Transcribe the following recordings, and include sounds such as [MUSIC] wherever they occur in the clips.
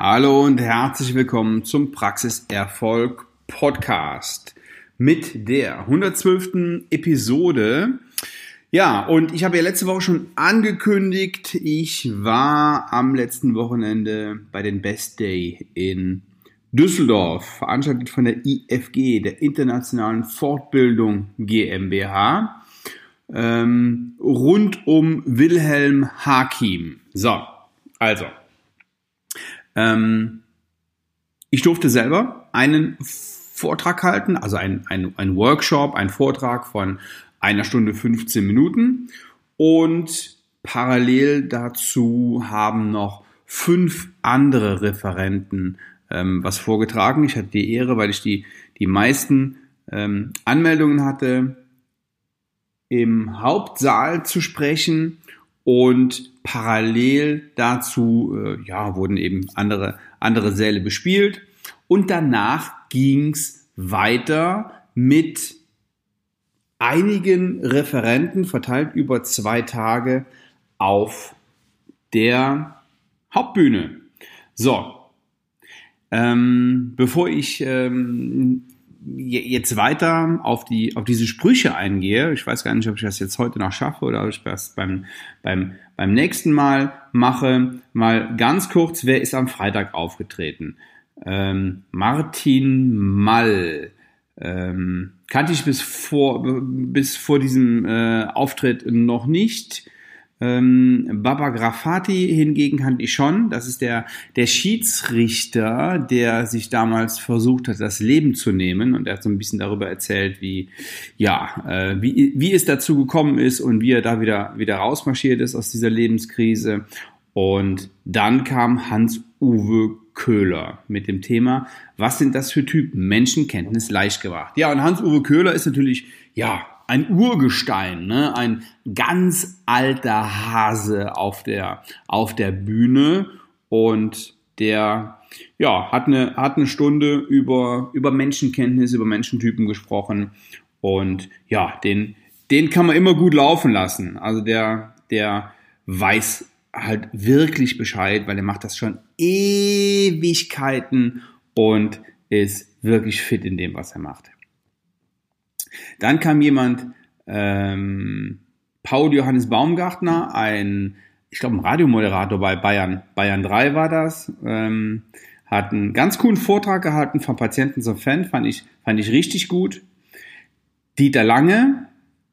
Hallo und herzlich willkommen zum Praxiserfolg Podcast mit der 112. Episode. Ja, und ich habe ja letzte Woche schon angekündigt, ich war am letzten Wochenende bei den Best Day in Düsseldorf, veranstaltet von der IFG, der Internationalen Fortbildung GmbH, ähm, rund um Wilhelm Hakim. So, also, ähm, ich durfte selber einen Vortrag halten, also ein, ein, ein Workshop, ein Vortrag von einer Stunde 15 Minuten und parallel dazu haben noch fünf andere Referenten ähm, was vorgetragen. Ich hatte die Ehre, weil ich die, die meisten ähm, Anmeldungen hatte, im Hauptsaal zu sprechen und parallel dazu äh, ja, wurden eben andere, andere Säle bespielt. Und danach ging's weiter mit einigen Referenten verteilt über zwei Tage auf der Hauptbühne. So, ähm, bevor ich ähm, jetzt weiter auf die auf diese Sprüche eingehe, ich weiß gar nicht, ob ich das jetzt heute noch schaffe oder ob ich das beim beim beim nächsten Mal mache, mal ganz kurz, wer ist am Freitag aufgetreten? Ähm, Martin Mall ähm, kannte ich bis vor bis vor diesem äh, Auftritt noch nicht. Ähm, Baba Grafati hingegen kannte ich schon. Das ist der, der Schiedsrichter, der sich damals versucht hat, das Leben zu nehmen. Und er hat so ein bisschen darüber erzählt, wie, ja, äh, wie, wie es dazu gekommen ist und wie er da wieder, wieder rausmarschiert ist aus dieser Lebenskrise. Und dann kam Hans-Uwe Köhler mit dem Thema, was sind das für Typen? Menschenkenntnis leicht gemacht. Ja, und Hans-Uwe Köhler ist natürlich, ja, ein Urgestein, ne? ein ganz alter Hase auf der, auf der Bühne und der ja, hat eine, hat eine Stunde über, über Menschenkenntnis, über Menschentypen gesprochen und ja, den, den kann man immer gut laufen lassen. Also der, der weiß halt wirklich Bescheid, weil er macht das schon Ewigkeiten und ist wirklich fit in dem, was er macht. Dann kam jemand, ähm, Paul Johannes Baumgartner, ein, ich glaube, ein Radiomoderator bei Bayern, Bayern 3 war das, ähm, hat einen ganz coolen Vortrag gehalten von Patienten zum Fan, fand ich, fand ich richtig gut. Dieter Lange,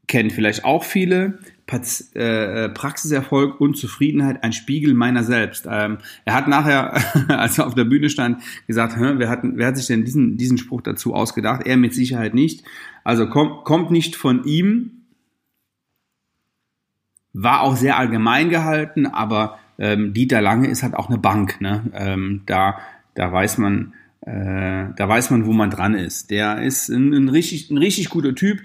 kennen vielleicht auch viele, äh, Praxiserfolg und Zufriedenheit ein Spiegel meiner selbst. Ähm, er hat nachher, [LAUGHS] als er auf der Bühne stand, gesagt, wer, hat, wer hat sich denn diesen, diesen Spruch dazu ausgedacht? Er mit Sicherheit nicht. Also kommt, kommt nicht von ihm. War auch sehr allgemein gehalten, aber ähm, Dieter Lange ist halt auch eine Bank. Ne? Ähm, da, da weiß man, äh, da weiß man, wo man dran ist. Der ist ein, ein, richtig, ein richtig guter Typ.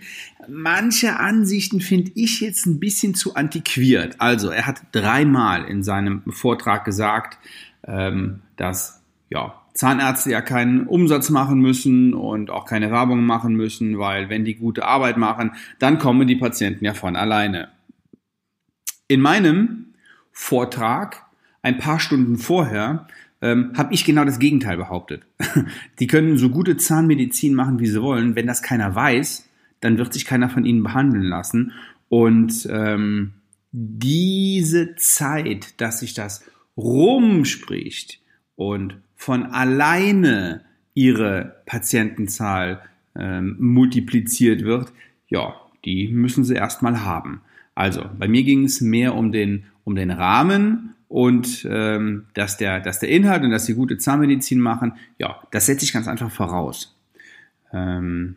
Manche Ansichten finde ich jetzt ein bisschen zu antiquiert. Also, er hat dreimal in seinem Vortrag gesagt, ähm, dass ja, Zahnärzte ja keinen Umsatz machen müssen und auch keine Werbung machen müssen, weil wenn die gute Arbeit machen, dann kommen die Patienten ja von alleine. In meinem Vortrag ein paar Stunden vorher ähm, habe ich genau das Gegenteil behauptet. [LAUGHS] Die können so gute Zahnmedizin machen, wie sie wollen. Wenn das keiner weiß, dann wird sich keiner von ihnen behandeln lassen. Und ähm, diese Zeit, dass sich das rumspricht und von alleine ihre Patientenzahl ähm, multipliziert wird, ja, die müssen sie erstmal haben. Also bei mir ging es mehr um den, um den Rahmen und ähm, dass, der, dass der Inhalt und dass sie gute Zahnmedizin machen, ja, das setze ich ganz einfach voraus. Ähm,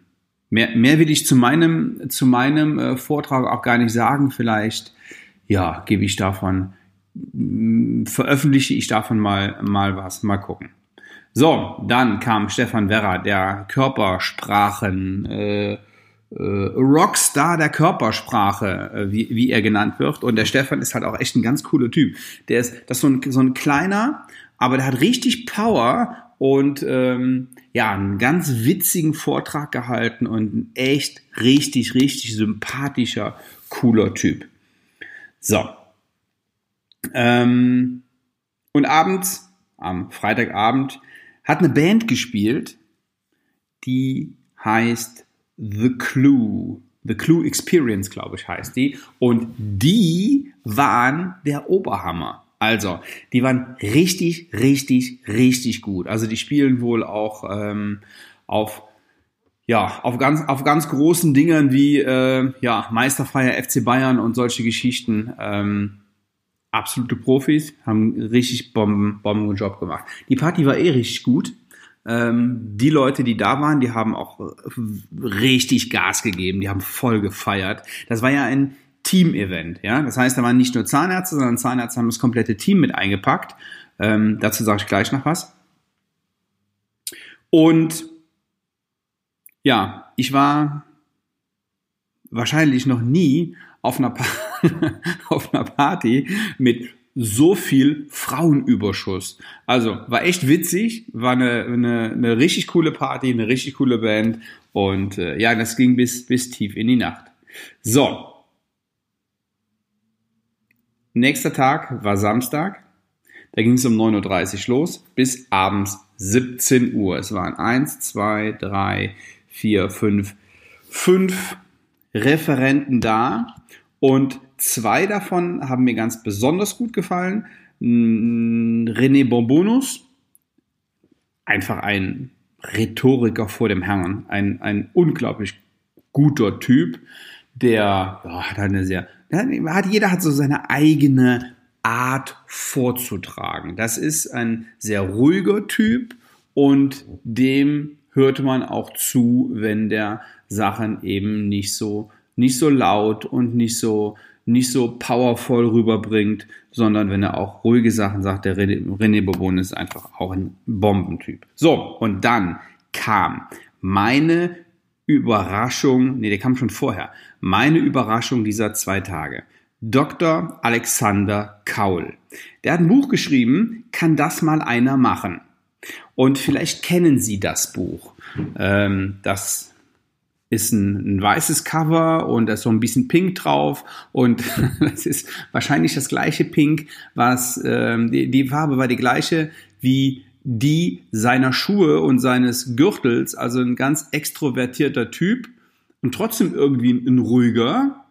mehr, mehr will ich zu meinem, zu meinem äh, Vortrag auch gar nicht sagen. Vielleicht, ja, gebe ich davon, veröffentliche ich davon mal, mal was, mal gucken. So, dann kam Stefan Werra, der Körpersprachen, äh, Rockstar der Körpersprache, äh, wie, wie er genannt wird. Und der Stefan ist halt auch echt ein ganz cooler Typ. Der ist, das ist so ein, so ein kleiner, aber der hat richtig Power und ähm, ja, einen ganz witzigen Vortrag gehalten und ein echt richtig, richtig sympathischer, cooler Typ. So. Ähm, und abends am Freitagabend, hat eine Band gespielt, die heißt The Clue. The Clue Experience, glaube ich, heißt die. Und die waren der Oberhammer. Also, die waren richtig, richtig, richtig gut. Also, die spielen wohl auch ähm, auf ja, auf ganz, auf ganz großen Dingen wie äh, ja, Meisterfeier FC Bayern und solche Geschichten. Ähm, absolute Profis, haben richtig Bomben, Bomben Job gemacht. Die Party war eh richtig gut. Ähm, die Leute, die da waren, die haben auch richtig Gas gegeben, die haben voll gefeiert. Das war ja ein Team-Event, ja. Das heißt, da waren nicht nur Zahnärzte, sondern Zahnärzte haben das komplette Team mit eingepackt. Ähm, dazu sage ich gleich noch was. Und ja, ich war wahrscheinlich noch nie auf einer, [LAUGHS] auf einer Party mit so viel Frauenüberschuss. Also war echt witzig, war eine, eine, eine richtig coole Party, eine richtig coole Band und äh, ja, das ging bis, bis tief in die Nacht. So. Nächster Tag war Samstag. Da ging es um 9.30 Uhr los bis abends 17 Uhr. Es waren eins, zwei, drei, vier, fünf, fünf Referenten da und zwei davon haben mir ganz besonders gut gefallen. René Bonbonus, einfach ein Rhetoriker vor dem Herrn, ein, ein unglaublich guter Typ, der ja, hat eine sehr, hat, jeder hat so seine eigene Art vorzutragen. Das ist ein sehr ruhiger Typ und dem hörte man auch zu, wenn der Sachen eben nicht so, nicht so laut und nicht so, nicht so powervoll rüberbringt, sondern wenn er auch ruhige Sachen sagt, der René, René Bourbon ist einfach auch ein Bombentyp. So, und dann kam meine Überraschung, nee, der kam schon vorher, meine Überraschung dieser zwei Tage. Dr. Alexander Kaul. Der hat ein Buch geschrieben, kann das mal einer machen? Und vielleicht kennen Sie das Buch. Ähm, das ist ein, ein, weißes Cover und da ist so ein bisschen Pink drauf und [LAUGHS] das ist wahrscheinlich das gleiche Pink, was ähm, die, die Farbe war die gleiche wie die seiner Schuhe und seines Gürtels, also ein ganz extrovertierter Typ und trotzdem irgendwie ein ruhiger.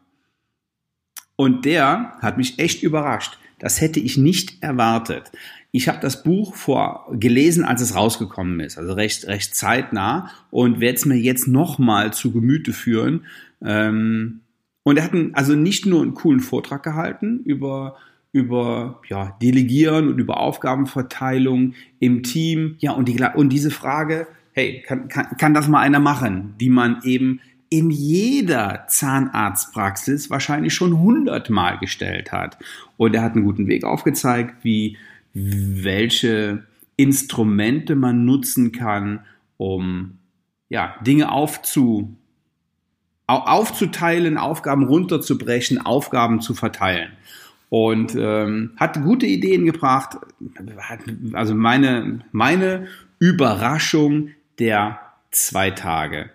Und der hat mich echt überrascht. Das hätte ich nicht erwartet. Ich habe das Buch vor gelesen, als es rausgekommen ist, also recht recht zeitnah und werde es mir jetzt nochmal zu Gemüte führen. Ähm, und er hat einen, also nicht nur einen coolen Vortrag gehalten über über ja, Delegieren und über Aufgabenverteilung im Team. Ja, und, die, und diese Frage, hey, kann, kann, kann das mal einer machen, die man eben in jeder Zahnarztpraxis wahrscheinlich schon hundertmal gestellt hat. Und er hat einen guten Weg aufgezeigt, wie welche Instrumente man nutzen kann, um ja, Dinge aufzu, aufzuteilen, Aufgaben runterzubrechen, Aufgaben zu verteilen. Und ähm, hat gute Ideen gebracht. Also meine, meine Überraschung der zwei Tage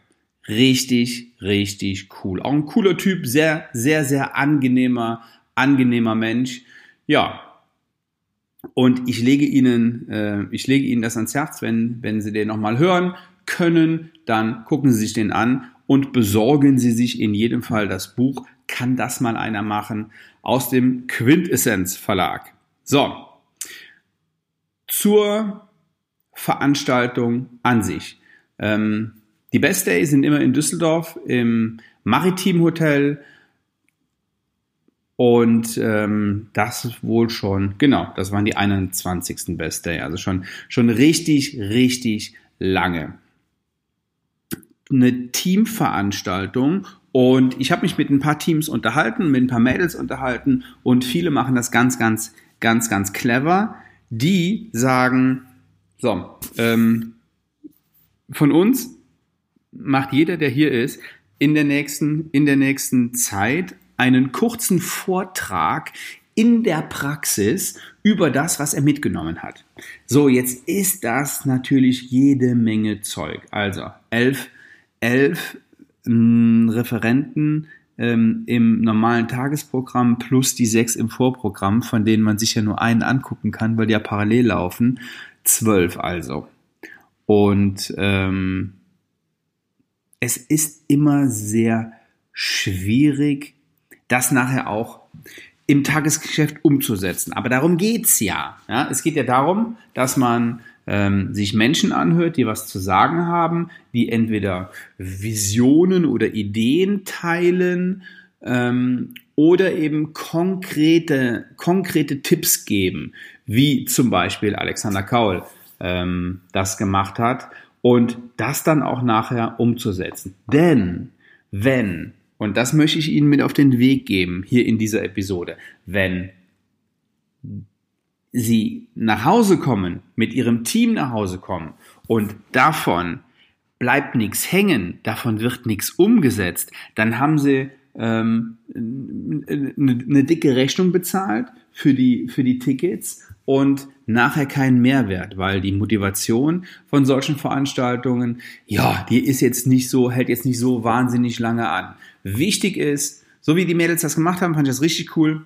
richtig, richtig cool. Auch ein cooler Typ, sehr, sehr, sehr angenehmer, angenehmer Mensch. Ja. Und ich lege Ihnen, äh, ich lege Ihnen das ans Herz, wenn, wenn Sie den nochmal hören können, dann gucken Sie sich den an und besorgen Sie sich in jedem Fall das Buch. Kann das mal einer machen? Aus dem Quintessenz Verlag. So. Zur Veranstaltung an sich. Ähm, die Best Days sind immer in Düsseldorf im Maritim Hotel. Und ähm, das wohl schon, genau, das waren die 21. Best Day, also schon, schon richtig, richtig lange. Eine Teamveranstaltung und ich habe mich mit ein paar Teams unterhalten, mit ein paar Mädels unterhalten und viele machen das ganz, ganz, ganz, ganz clever. Die sagen, so, ähm, von uns macht jeder, der hier ist, in der nächsten, in der nächsten Zeit einen kurzen Vortrag in der Praxis über das, was er mitgenommen hat. So, jetzt ist das natürlich jede Menge Zeug. Also elf, elf mh, hm, Referenten ähm, im normalen Tagesprogramm plus die sechs im Vorprogramm, von denen man sich ja nur einen angucken kann, weil die ja parallel laufen. Zwölf also. Und ähm, es ist immer sehr schwierig, das nachher auch im Tagesgeschäft umzusetzen. Aber darum geht's ja. ja. Es geht ja darum, dass man ähm, sich Menschen anhört, die was zu sagen haben, die entweder Visionen oder Ideen teilen ähm, oder eben konkrete, konkrete Tipps geben, wie zum Beispiel Alexander Kaul ähm, das gemacht hat und das dann auch nachher umzusetzen. Denn wenn, und das möchte ich Ihnen mit auf den Weg geben hier in dieser Episode, wenn Sie nach Hause kommen, mit Ihrem Team nach Hause kommen und davon bleibt nichts hängen, davon wird nichts umgesetzt, dann haben Sie ähm, eine, eine dicke Rechnung bezahlt für die, für die Tickets und nachher keinen Mehrwert, weil die Motivation von solchen Veranstaltungen, ja, die ist jetzt nicht so, hält jetzt nicht so wahnsinnig lange an. Wichtig ist, so wie die Mädels das gemacht haben, fand ich das richtig cool.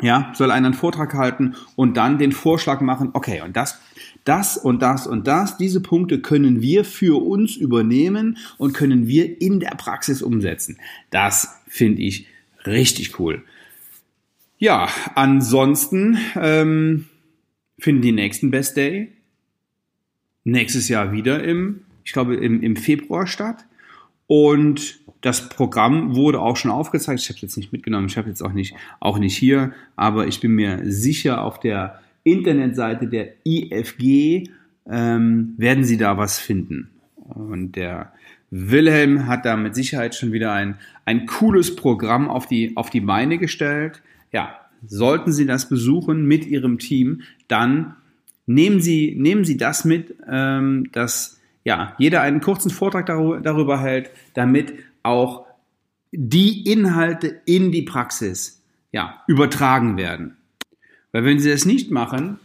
Ja, soll einer einen Vortrag halten und dann den Vorschlag machen, okay, und das, das und das und das, diese Punkte können wir für uns übernehmen und können wir in der Praxis umsetzen. Das finde ich richtig cool. Ja, ansonsten ähm, finden die nächsten Best Day nächstes Jahr wieder im, ich glaube, im, im Februar statt. Und das Programm wurde auch schon aufgezeigt. Ich habe es jetzt nicht mitgenommen, ich habe jetzt auch nicht, auch nicht hier, aber ich bin mir sicher, auf der Internetseite der IFG ähm, werden Sie da was finden. Und der Wilhelm hat da mit Sicherheit schon wieder ein, ein cooles Programm auf die, auf die Beine gestellt ja, sollten Sie das besuchen mit Ihrem Team, dann nehmen Sie, nehmen Sie das mit, ähm, dass ja, jeder einen kurzen Vortrag darüber, darüber hält, damit auch die Inhalte in die Praxis ja, übertragen werden. Weil wenn Sie das nicht machen,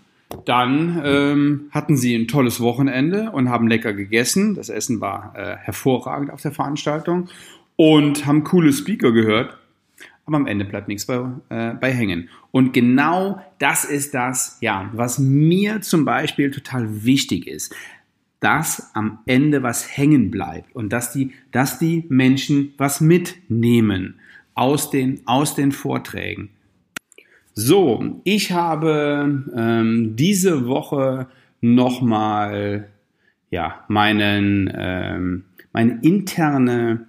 dann ähm, hatten Sie ein tolles Wochenende und haben lecker gegessen. Das Essen war äh, hervorragend auf der Veranstaltung und haben coole Speaker gehört aber am Ende bleibt nichts bei, äh, bei hängen. Und genau das ist das, ja, was mir zum Beispiel total wichtig ist, dass am Ende was hängen bleibt und dass die, dass die Menschen was mitnehmen aus den, aus den Vorträgen. So, ich habe ähm, diese Woche nochmal ja, meinen, ähm, meine interne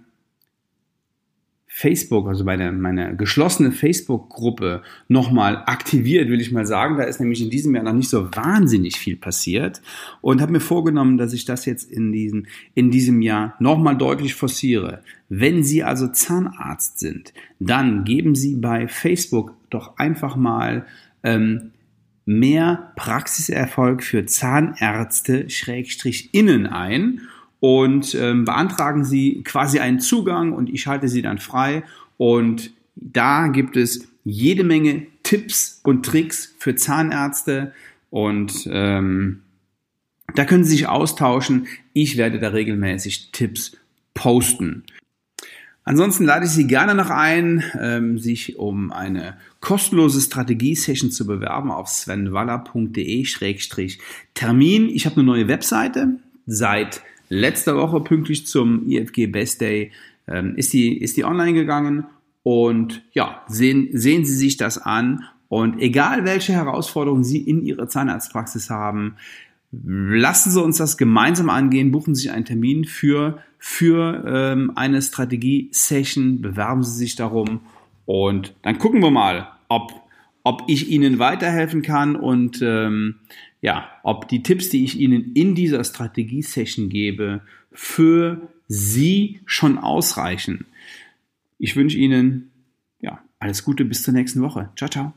Facebook, also meine, meine geschlossene Facebook-Gruppe nochmal aktiviert, will ich mal sagen. Da ist nämlich in diesem Jahr noch nicht so wahnsinnig viel passiert und habe mir vorgenommen, dass ich das jetzt in diesem, in diesem Jahr nochmal deutlich forciere. Wenn Sie also Zahnarzt sind, dann geben Sie bei Facebook doch einfach mal ähm, mehr Praxiserfolg für Zahnärzte Schrägstrich innen ein und ähm, beantragen Sie quasi einen Zugang und ich schalte Sie dann frei. Und da gibt es jede Menge Tipps und Tricks für Zahnärzte und ähm, da können Sie sich austauschen. Ich werde da regelmäßig Tipps posten. Ansonsten lade ich Sie gerne noch ein, ähm, sich um eine kostenlose Strategie-Session zu bewerben auf svenwaller.de-termin. Ich habe eine neue Webseite seit letzter Woche pünktlich zum IFG Best Day ähm, ist, die, ist die online gegangen und ja, sehen, sehen Sie sich das an und egal welche Herausforderungen Sie in Ihrer Zahnarztpraxis haben, lassen Sie uns das gemeinsam angehen, buchen Sie sich einen Termin für, für ähm, eine Strategie-Session, bewerben Sie sich darum und dann gucken wir mal, ob, ob ich Ihnen weiterhelfen kann und ähm, ja, ob die Tipps, die ich Ihnen in dieser Strategie-Session gebe, für Sie schon ausreichen. Ich wünsche Ihnen ja, alles Gute bis zur nächsten Woche. Ciao, ciao.